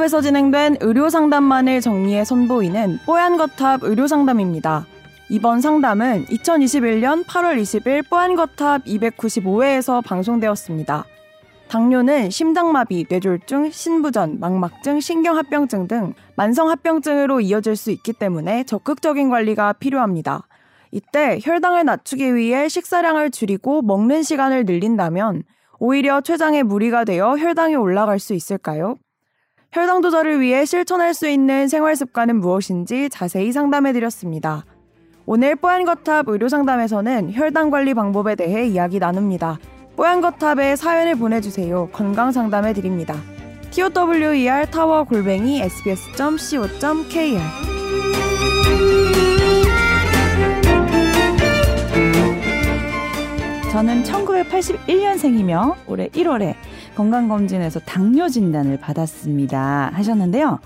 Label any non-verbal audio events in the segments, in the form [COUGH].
뽀얀거탑에서 진행된 의료 상담만을 정리해 선보이는 뽀얀 거탑 의료 상담입니다. 이번 상담은 2021년 8월 20일 뽀얀 거탑 295회에서 방송되었습니다. 당뇨는 심장마비, 뇌졸중, 신부전, 망막증, 신경합병증 등 만성합병증으로 이어질 수 있기 때문에 적극적인 관리가 필요합니다. 이때 혈당을 낮추기 위해 식사량을 줄이고 먹는 시간을 늘린다면 오히려 췌장에 무리가 되어 혈당이 올라갈 수 있을까요? 혈당 조절을 위해 실천할 수 있는 생활 습관은 무엇인지 자세히 상담해 드렸습니다. 오늘 뽀얀거탑 의료상담에서는 혈당 관리 방법에 대해 이야기 나눕니다. 뽀얀거탑에 사연을 보내주세요. 건강 상담해 드립니다. TOWER 타워 골뱅이 sbs.co.kr 저는 1981년생이며 올해 1월에 건강검진에서 당뇨 진단을 받았습니다. 하셨는데요.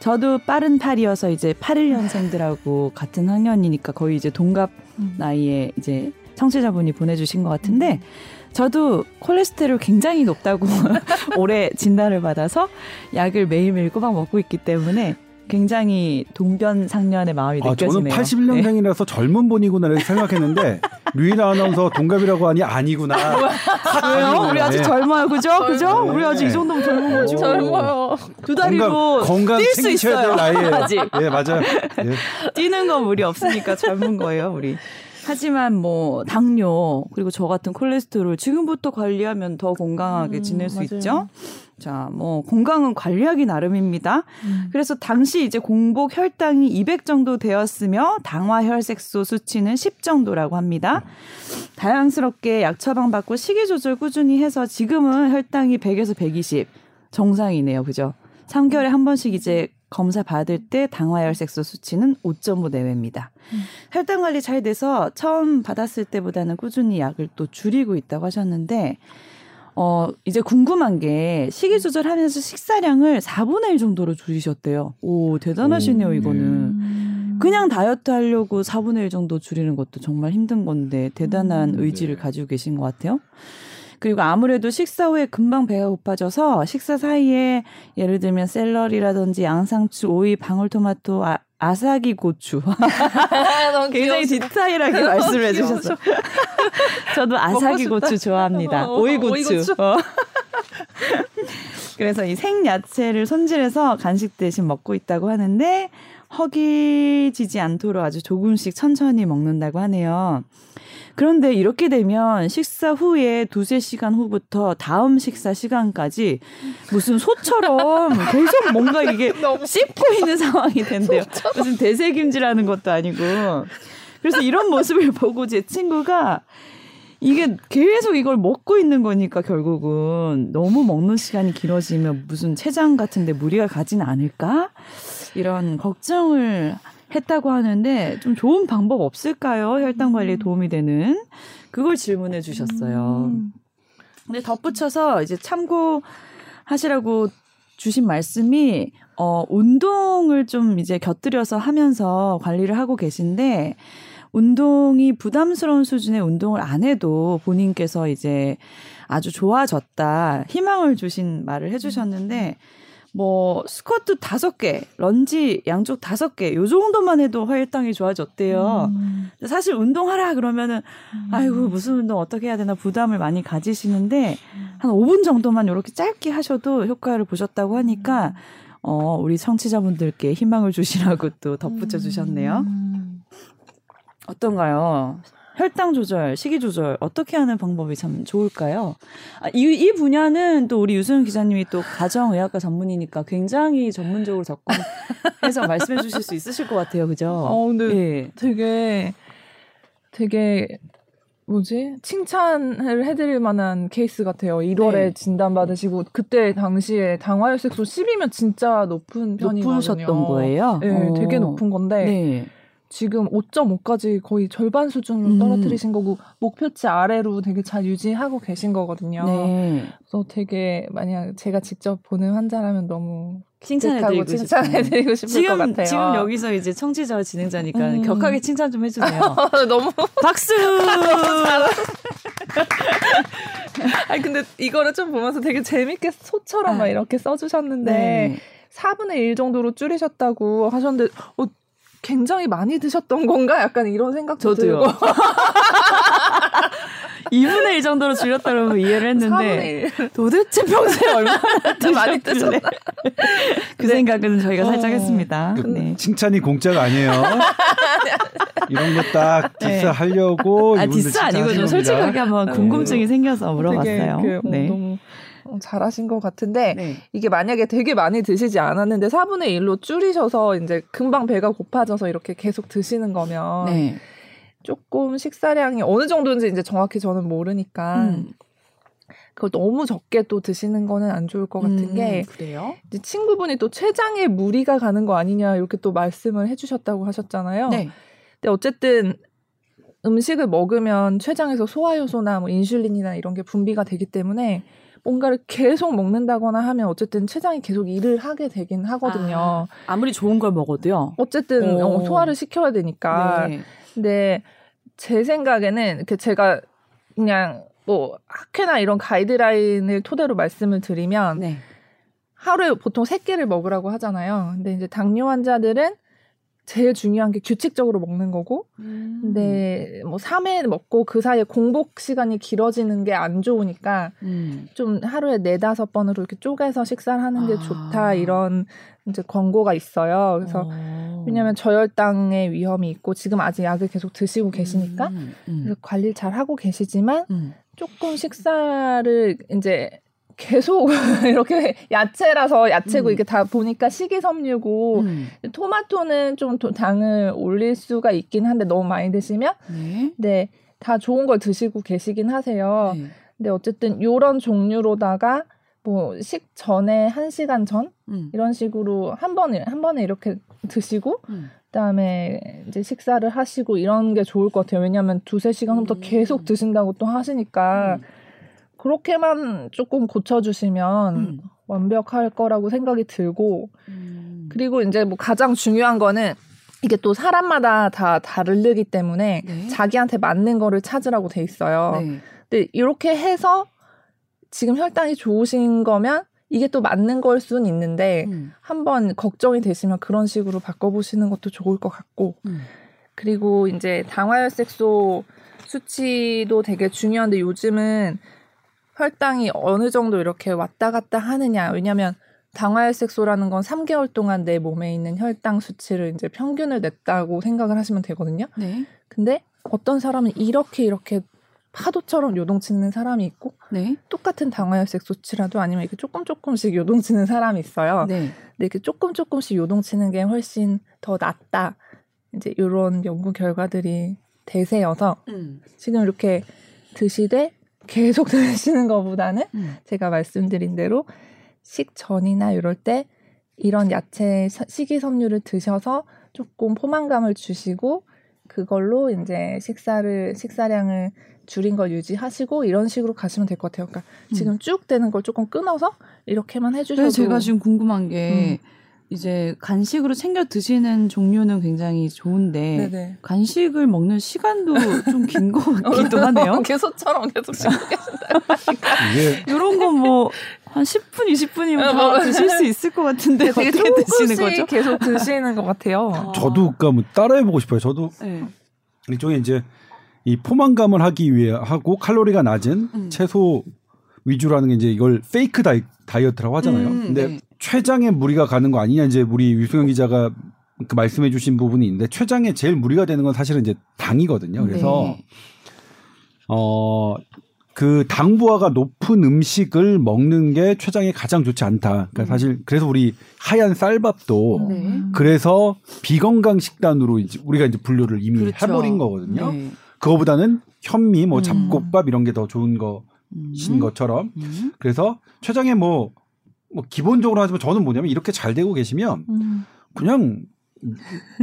저도 빠른 팔이어서 이제 81년생들하고 같은 학년이니까 거의 이제 동갑 음. 나이에 이제 청취자분이 보내주신 것 같은데 음. 저도 콜레스테롤 굉장히 높다고 [LAUGHS] 올해 진단을 받아서 약을 매일매일 꼬박 먹고 있기 때문에 굉장히 동변상련의 마음이 아, 느껴지네요. 저는 81년생이라서 네. 젊은 분이구나 이렇게 생각했는데 [LAUGHS] 류이나 아나운서 동갑이라고 하니 아니구나. [LAUGHS] 왜요? 우리 아직 네. 젊어요, 그죠? 그죠? 네. 우리 아직 이 정도면 젊은 거죠. 젊어요. 두 다리로 건강, 뛸수 있어요. 나이에. 아직. 예, 맞아요. 예. [LAUGHS] 뛰는 건 무리 없으니까 젊은 거예요, 우리. 하지만 뭐 당뇨 그리고 저 같은 콜레스테롤 지금부터 관리하면 더 건강하게 음, 지낼 수 맞아요. 있죠. 자, 뭐 건강은 관리하기 나름입니다. 음. 그래서 당시 이제 공복 혈당이 200 정도 되었으며 당화 혈색소 수치는 10 정도라고 합니다. 다양스럽게 약 처방 받고 식이 조절 꾸준히 해서 지금은 혈당이 100에서 120 정상이네요. 그죠? 3개월에 한 번씩 이제 검사 받을 때 당화혈색소 수치는 5.5 내외입니다. 음. 혈당 관리 잘 돼서 처음 받았을 때보다는 꾸준히 약을 또 줄이고 있다고 하셨는데 어 이제 궁금한 게 식이 조절하면서 식사량을 4분의 1 정도로 줄이셨대요. 오 대단하시네요 이거는. 음. 그냥 다이어트 하려고 4분의 1 정도 줄이는 것도 정말 힘든 건데 대단한 음. 의지를 네. 가지고 계신 것 같아요. 그리고 아무래도 식사 후에 금방 배가 고파져서 식사 사이에 예를 들면 샐러리라든지 양상추, 오이, 방울토마토, 아, 아사기 고추. [LAUGHS] 굉장히 디테일하게 말씀해 주셨어요. [LAUGHS] 저도 아사기 고추 좋아합니다. 어, 오이 고추. 오이 고추. [LAUGHS] 어. 그래서 이 생야채를 손질해서 간식 대신 먹고 있다고 하는데 허기지지 않도록 아주 조금씩 천천히 먹는다고 하네요. 그런데 이렇게 되면 식사 후에 두세 시간 후부터 다음 식사 시간까지 무슨 소처럼 [LAUGHS] 계속 뭔가 이게 [LAUGHS] 씹고 있는 상황이 된대요. 무슨 대세김질하는 것도 아니고. 그래서 이런 모습을 보고 제 친구가 이게 계속 이걸 먹고 있는 거니까 결국은 너무 먹는 시간이 길어지면 무슨 췌장 같은데 무리가 가지는 않을까? 이런 걱정을 했다고 하는데 좀 좋은 방법 없을까요? 혈당 관리에 음. 도움이 되는 그걸 질문해 주셨어요. 음. 근데 덧붙여서 이제 참고 하시라고 주신 말씀이 어 운동을 좀 이제 곁들여서 하면서 관리를 하고 계신데 운동이 부담스러운 수준의 운동을 안 해도 본인께서 이제 아주 좋아졌다 희망을 주신 말을 해주셨는데 뭐 스쿼트 다섯 개, 런지 양쪽 다섯 개, 요 정도만 해도 혈당이 좋아졌대요. 음. 사실 운동하라 그러면은 음. 아이고 무슨 운동 어떻게 해야 되나 부담을 많이 가지시는데 음. 한 5분 정도만 이렇게 짧게 하셔도 효과를 보셨다고 하니까 어 우리 청취자분들께 희망을 주시라고 또 덧붙여 주셨네요. 음. 어떤가요? 혈당 조절, 식이 조절 어떻게 하는 방법이 참 좋을까요? 아, 이, 이 분야는 또 우리 유수영 기자님이 또 가정의학과 전문이니까 굉장히 전문적으로 접근해서 [LAUGHS] 말씀해 주실 수 있으실 것 같아요. 그죠? 어, 근데 예. 되게, 되게, 뭐지? 칭찬을 해드릴 만한 케이스 같아요. 1월에 네. 진단받으시고, 그때 당시에 당화혈색소 10이면 진짜 높은 편이거든요. 높으셨던 거예요? 네, 오. 되게 높은 건데. 네. 지금 5.5까지 거의 절반 수준으로 음. 떨어뜨리신 거고 목표치 아래로 되게 잘 유지하고 계신 거거든요. 네. 그래서 되게 만약 제가 직접 보는 환자라면 너무 칭찬해드리고 칭찬해드리고 싶을 지금, 것 같아요. 지금 여기서 이제 청취자와 진행자니까 음. 격하게 칭찬 좀 해주세요. [LAUGHS] 너무 [LAUGHS] 박수. [LAUGHS] 아니 근데 이거를 좀 보면서 되게 재밌게 소처럼 막 아. 이렇게 써주셨는데 네. 4분의 1 정도로 줄이셨다고 하셨는데 어, 굉장히 많이 드셨던 건가? 약간 이런 생각도 저도요. 들고. [LAUGHS] 2분의 1 정도로 줄였다고 이해를 했는데 도대체 평소에 얼마나 [LAUGHS] 많이 드셨나? 그 네. 생각은 저희가 살짝 어. 했습니다. 그 네. 칭찬이 공짜가 아니에요. [LAUGHS] 이런 거 딱 디스 네. 하려고 아 디스 아니고 좀 솔직하게 한번 궁금증이 생겨서 물어봤어요. 그, 네. 너무 어, 잘하신 것 같은데 네. 이게 만약에 되게 많이 드시지 않았는데 4분의 1로 줄이셔서 이제 금방 배가 고파져서 이렇게 계속 드시는 거면 네. 조금 식사량이 어느 정도인지 이제 정확히 저는 모르니까 음. 그걸 너무 적게 또 드시는 거는 안 좋을 것 같은 음, 게 그래요? 이제 친구분이 또 췌장에 무리가 가는 거 아니냐 이렇게 또 말씀을 해주셨다고 하셨잖아요. 네. 근데 어쨌든 음식을 먹으면 췌장에서 소화효소나 뭐 인슐린이나 이런 게 분비가 되기 때문에 뭔가를 계속 먹는다거나 하면 어쨌든 췌장이 계속 일을 하게 되긴 하거든요. 아, 무리 좋은 걸 먹어도요. 어쨌든 오. 어, 소화를 시켜야 되니까. 네. 근데 제 생각에는 제가 그냥 뭐 학회나 이런 가이드라인을 토대로 말씀을 드리면 네. 하루에 보통 세 끼를 먹으라고 하잖아요. 근데 이제 당뇨 환자들은 제일 중요한 게 규칙적으로 먹는 거고, 음. 근데 뭐 3회 먹고 그 사이에 공복 시간이 길어지는 게 안 좋으니까, 음. 좀 하루에 네 다섯 번으로 이렇게 쪼개서 식사를 하는 게 아. 좋다, 이런 이제 권고가 있어요. 그래서, 어. 왜냐면 저혈당의 위험이 있고, 지금 아직 약을 계속 드시고 계시니까, 음. 음. 관리를 잘 하고 계시지만, 음. 조금 식사를 이제 계속 [LAUGHS] 이렇게 야채라서 야채고 음. 이게 다 보니까 식이섬유고 음. 토마토는 좀 당을 올릴 수가 있긴 한데 너무 많이 드시면 네, 네 다 좋은 걸 드시고 계시긴 하세요. 네. 근데 어쨌든 요런 종류로다가 뭐 식 전에 한 시간 전 음. 이런 식으로 한 번에 한 번에 이렇게 드시고 음. 그다음에 이제 식사를 하시고 이런 게 좋을 것 같아요. 왜냐하면 두세 시간 후부터 음. 계속 드신다고 또 하시니까 음. 그렇게만 조금 고쳐주시면 음. 완벽할 거라고 생각이 들고 음. 그리고 이제 뭐 가장 중요한 거는 이게 또 사람마다 다 다르기 때문에 네. 자기한테 맞는 거를 찾으라고 돼 있어요. 네. 근데 이렇게 해서 지금 혈당이 좋으신 거면 이게 또 맞는 걸 수는 있는데 음. 한번 걱정이 되시면 그런 식으로 바꿔보시는 것도 좋을 것 같고 음. 그리고 이제 당화혈색소 수치도 되게 중요한데 요즘은 혈당이 어느 정도 이렇게 왔다 갔다 하느냐. 왜냐면 당화혈색소라는 건 3개월 동안 내 몸에 있는 혈당 수치를 이제 평균을 냈다고 생각을 하시면 되거든요. 네. 근데 어떤 사람은 이렇게 이렇게 파도처럼 요동치는 사람이 있고 네. 똑같은 당화혈색 수치라도 아니면 이렇게 조금 조금씩 요동치는 사람이 있어요. 네. 근데 이렇게 조금 조금씩 요동치는 게 훨씬 더 낫다. 이제 이런 연구 결과들이 대세여서 음. 지금 이렇게 드시되 계속 [LAUGHS] 드시는 것보다는 음. 제가 말씀드린 대로 식전이나 이럴 때 이런 야채 식이섬유를 드셔서 조금 포만감을 주시고 그걸로 이제 식사를 식사량을 줄인 걸 유지하시고 이런 식으로 가시면 될 것 같아요. 그러니까 음. 지금 쭉 되는 걸 조금 끊어서 이렇게만 해주셔도. 제가 지금 궁금한 게 음. 이제 간식으로 챙겨 드시는 종류는 굉장히 좋은데 네네. 간식을 먹는 시간도 좀 긴 것 [LAUGHS] 같기도 하네요. [LAUGHS] 계속처럼 계속 계신다. 이런 건 뭐 한 10분, 20분이면 다 뭐, 드실 수 있을 것 같은데 되게 어떻게 드시는 거죠? 계속 드시는 것 같아요. 아. 저도 그러니까 뭐 따라해보고 싶어요. 저도 네. 일종의 이제 이 포만감을 하기 위해 하고 칼로리가 낮은 음. 채소 위주라는 게 이제 이걸 페이크 다이, 다이어트라고 하잖아요. 음, 근데 네. 췌장에 무리가 가는 거 아니냐 이제 우리 유승현 기자가 그 말씀해 주신 부분이 있는데 췌장에 제일 무리가 되는 건 사실은 이제 당이거든요. 그래서 네. 어그 당부하가 높은 음식을 먹는 게 췌장에 가장 좋지 않다. 그러니까 음. 사실 그래서 우리 하얀 쌀밥도 네. 그래서 비건강 식단으로 이제 우리가 이제 분류를 이미 그렇죠. 해버린 거거든요. 네. 그거보다는 현미, 뭐 음. 잡곡밥 이런 게 더 좋은 거 신 음. 것처럼 음. 그래서 췌장에 뭐 뭐 기본적으로 하지만 저는 뭐냐면 이렇게 잘 되고 계시면 음. 그냥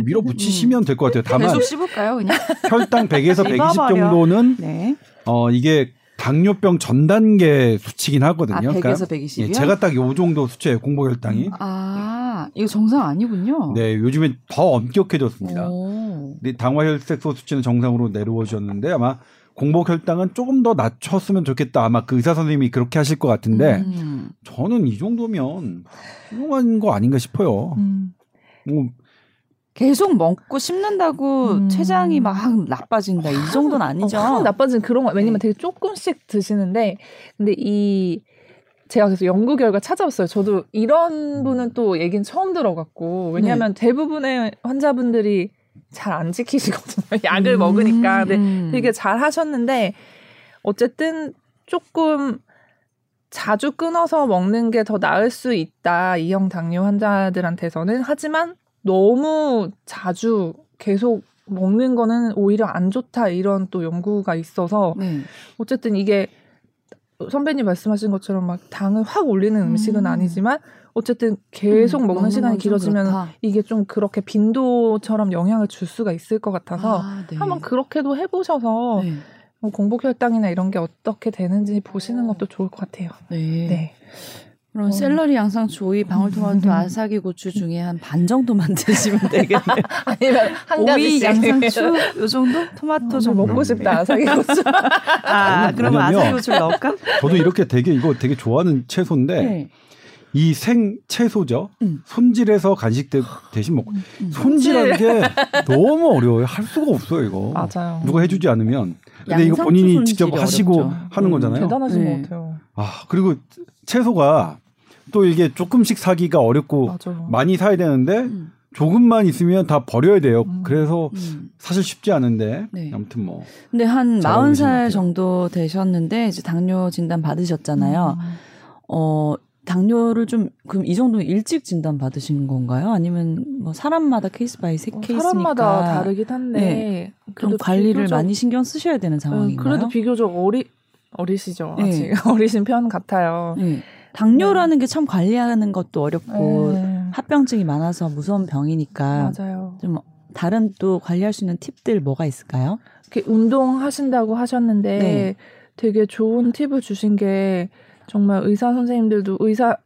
밀어붙이시면 될 것 같아요. 다만 계속 씹을까요, 그냥? 혈당 100에서 120 [LAUGHS] 정도는 네. 어 이게 당뇨병 전 단계 수치긴 하거든요. 아, 100에서 그러니까 120이요? 예, 제가 딱 요 정도 수치예요. 공복 혈당이. 아, 이거 정상 아니군요. 네, 요즘에 더 엄격해졌습니다. 당화혈색소 수치는 정상으로 내려오셨는데 아마 공복 혈당은 조금 더 낮췄으면 좋겠다. 아마 그 의사 선생님이 그렇게 하실 것 같은데 음. 저는 이 정도면 훌륭한 거 아닌가 싶어요. 음. 뭐 계속 먹고 씹는다고 음. 췌장이 막 나빠진다 이 정도는 어, 아니죠. 어, 나빠진 그런 거 왜냐면 네. 되게 조금씩 드시는데 근데 이 제가 그래서 연구 결과 찾아봤어요. 저도 이런 분은 또 얘기는 처음 들어갔고 왜냐하면 네. 대부분의 환자분들이 잘 안 지키시거든요. [LAUGHS] 약을 음. 먹으니까. 근데 되게 잘 하셨는데 어쨌든 조금 자주 끊어서 먹는 게 더 나을 수 있다. 이형 당뇨 환자들한테서는 하지만 너무 자주 계속 먹는 거는 오히려 안 좋다 이런 또 연구가 있어서 네. 어쨌든 이게 선배님 말씀하신 것처럼 막 당을 확 올리는 음식은 음. 아니지만 어쨌든 계속 음, 먹는 시간이 길어지면 이게 좀 그렇게 빈도처럼 영향을 줄 수가 있을 것 같아서 아, 네. 한번 그렇게도 해보셔서 네. 뭐 공복 혈당이나 이런 게 어떻게 되는지 보시는 것도 좋을 것 같아요. 네. 네. 그럼 어. 샐러리, 양상추, 오이, 방울토마토, 아사기 고추 중에 한 반 정도만 [LAUGHS] 드시면 되겠네요. [LAUGHS] 아니면 한 오이, 양상추 요 정도? 토마토 좀 먹고 싶다. 아사기 고추. [LAUGHS] 아, 그러면 아사기 고추를 넣을까? 저도 이렇게 되게 이거 되게 좋아하는 채소인데 네. 이 생 채소죠. 음. 손질해서 간식 대, 신 먹고 음. 음. 손질하는 게 [LAUGHS] 너무 어려워요. 할 수가 없어요 이거. 맞아요. 누가 해주지 않으면. 근데 이거 본인이 직접 하시고 어렵죠. 하는 거잖아요. 대단하신 네. 것 같아요. 아 그리고 채소가 또 이게 조금씩 사기가 어렵고 맞아요. 많이 사야 되는데 음. 조금만 있으면 다 버려야 돼요. 음. 그래서 음. 사실 쉽지 않은데 네. 아무튼 뭐. 근데 한 40살 정도 되셨는데 이제 당뇨 진단 받으셨잖아요. 음. 어 당뇨를 좀 그럼 이 정도 일찍 진단 받으신 건가요? 아니면 뭐 사람마다 case by 어, case니까 사람마다 다르긴 한데 네. 그럼 관리를 비교적, 많이 신경 쓰셔야 되는 상황인가요? 그래도 비교적 어리 어리시죠. 아직 네. [LAUGHS] 어리신 편 같아요. 네. 당뇨라는 게 참 관리하는 것도 어렵고 네. 합병증이 많아서 무서운 병이니까 맞아요. 좀 다른 또 관리할 수 있는 팁들 뭐가 있을까요? 이렇게 운동하신다고 하셨는데 네. 되게 좋은 팁을 주신 게 정말 의사 선생님들도 의사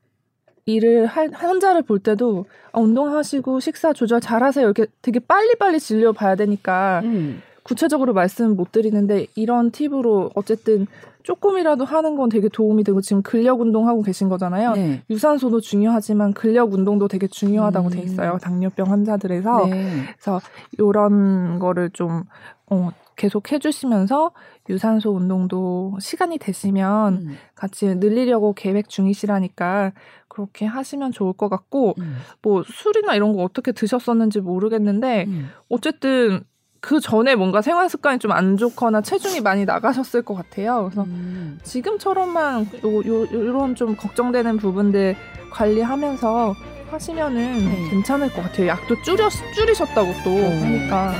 일을 할 환자를 볼 때도 아, 운동하시고 식사 조절 잘하세요 이렇게 되게 빨리빨리 진료 봐야 되니까 음. 구체적으로 말씀 못 드리는데 이런 팁으로 어쨌든 조금이라도 하는 건 되게 도움이 되고 지금 근력 운동하고 계신 거잖아요. 네. 유산소도 중요하지만 근력 운동도 되게 중요하다고 음. 돼 있어요. 당뇨병 환자들에서. 네. 그래서 이런 거를 좀 어, 계속 해주시면서 유산소 운동도 시간이 되시면 음. 같이 늘리려고 계획 중이시라니까 그렇게 하시면 좋을 것 같고 음. 뭐 술이나 이런 거 어떻게 드셨었는지 모르겠는데 음. 어쨌든 그 전에 뭔가 생활 습관이 좀 안 좋거나 체중이 많이 나가셨을 것 같아요. 그래서 음. 지금처럼만 요, 요, 요런 좀 걱정되는 부분들 관리하면서 하시면은 네. 괜찮을 것 같아요. 약도 줄여, 줄이셨다고 또 오. 하니까.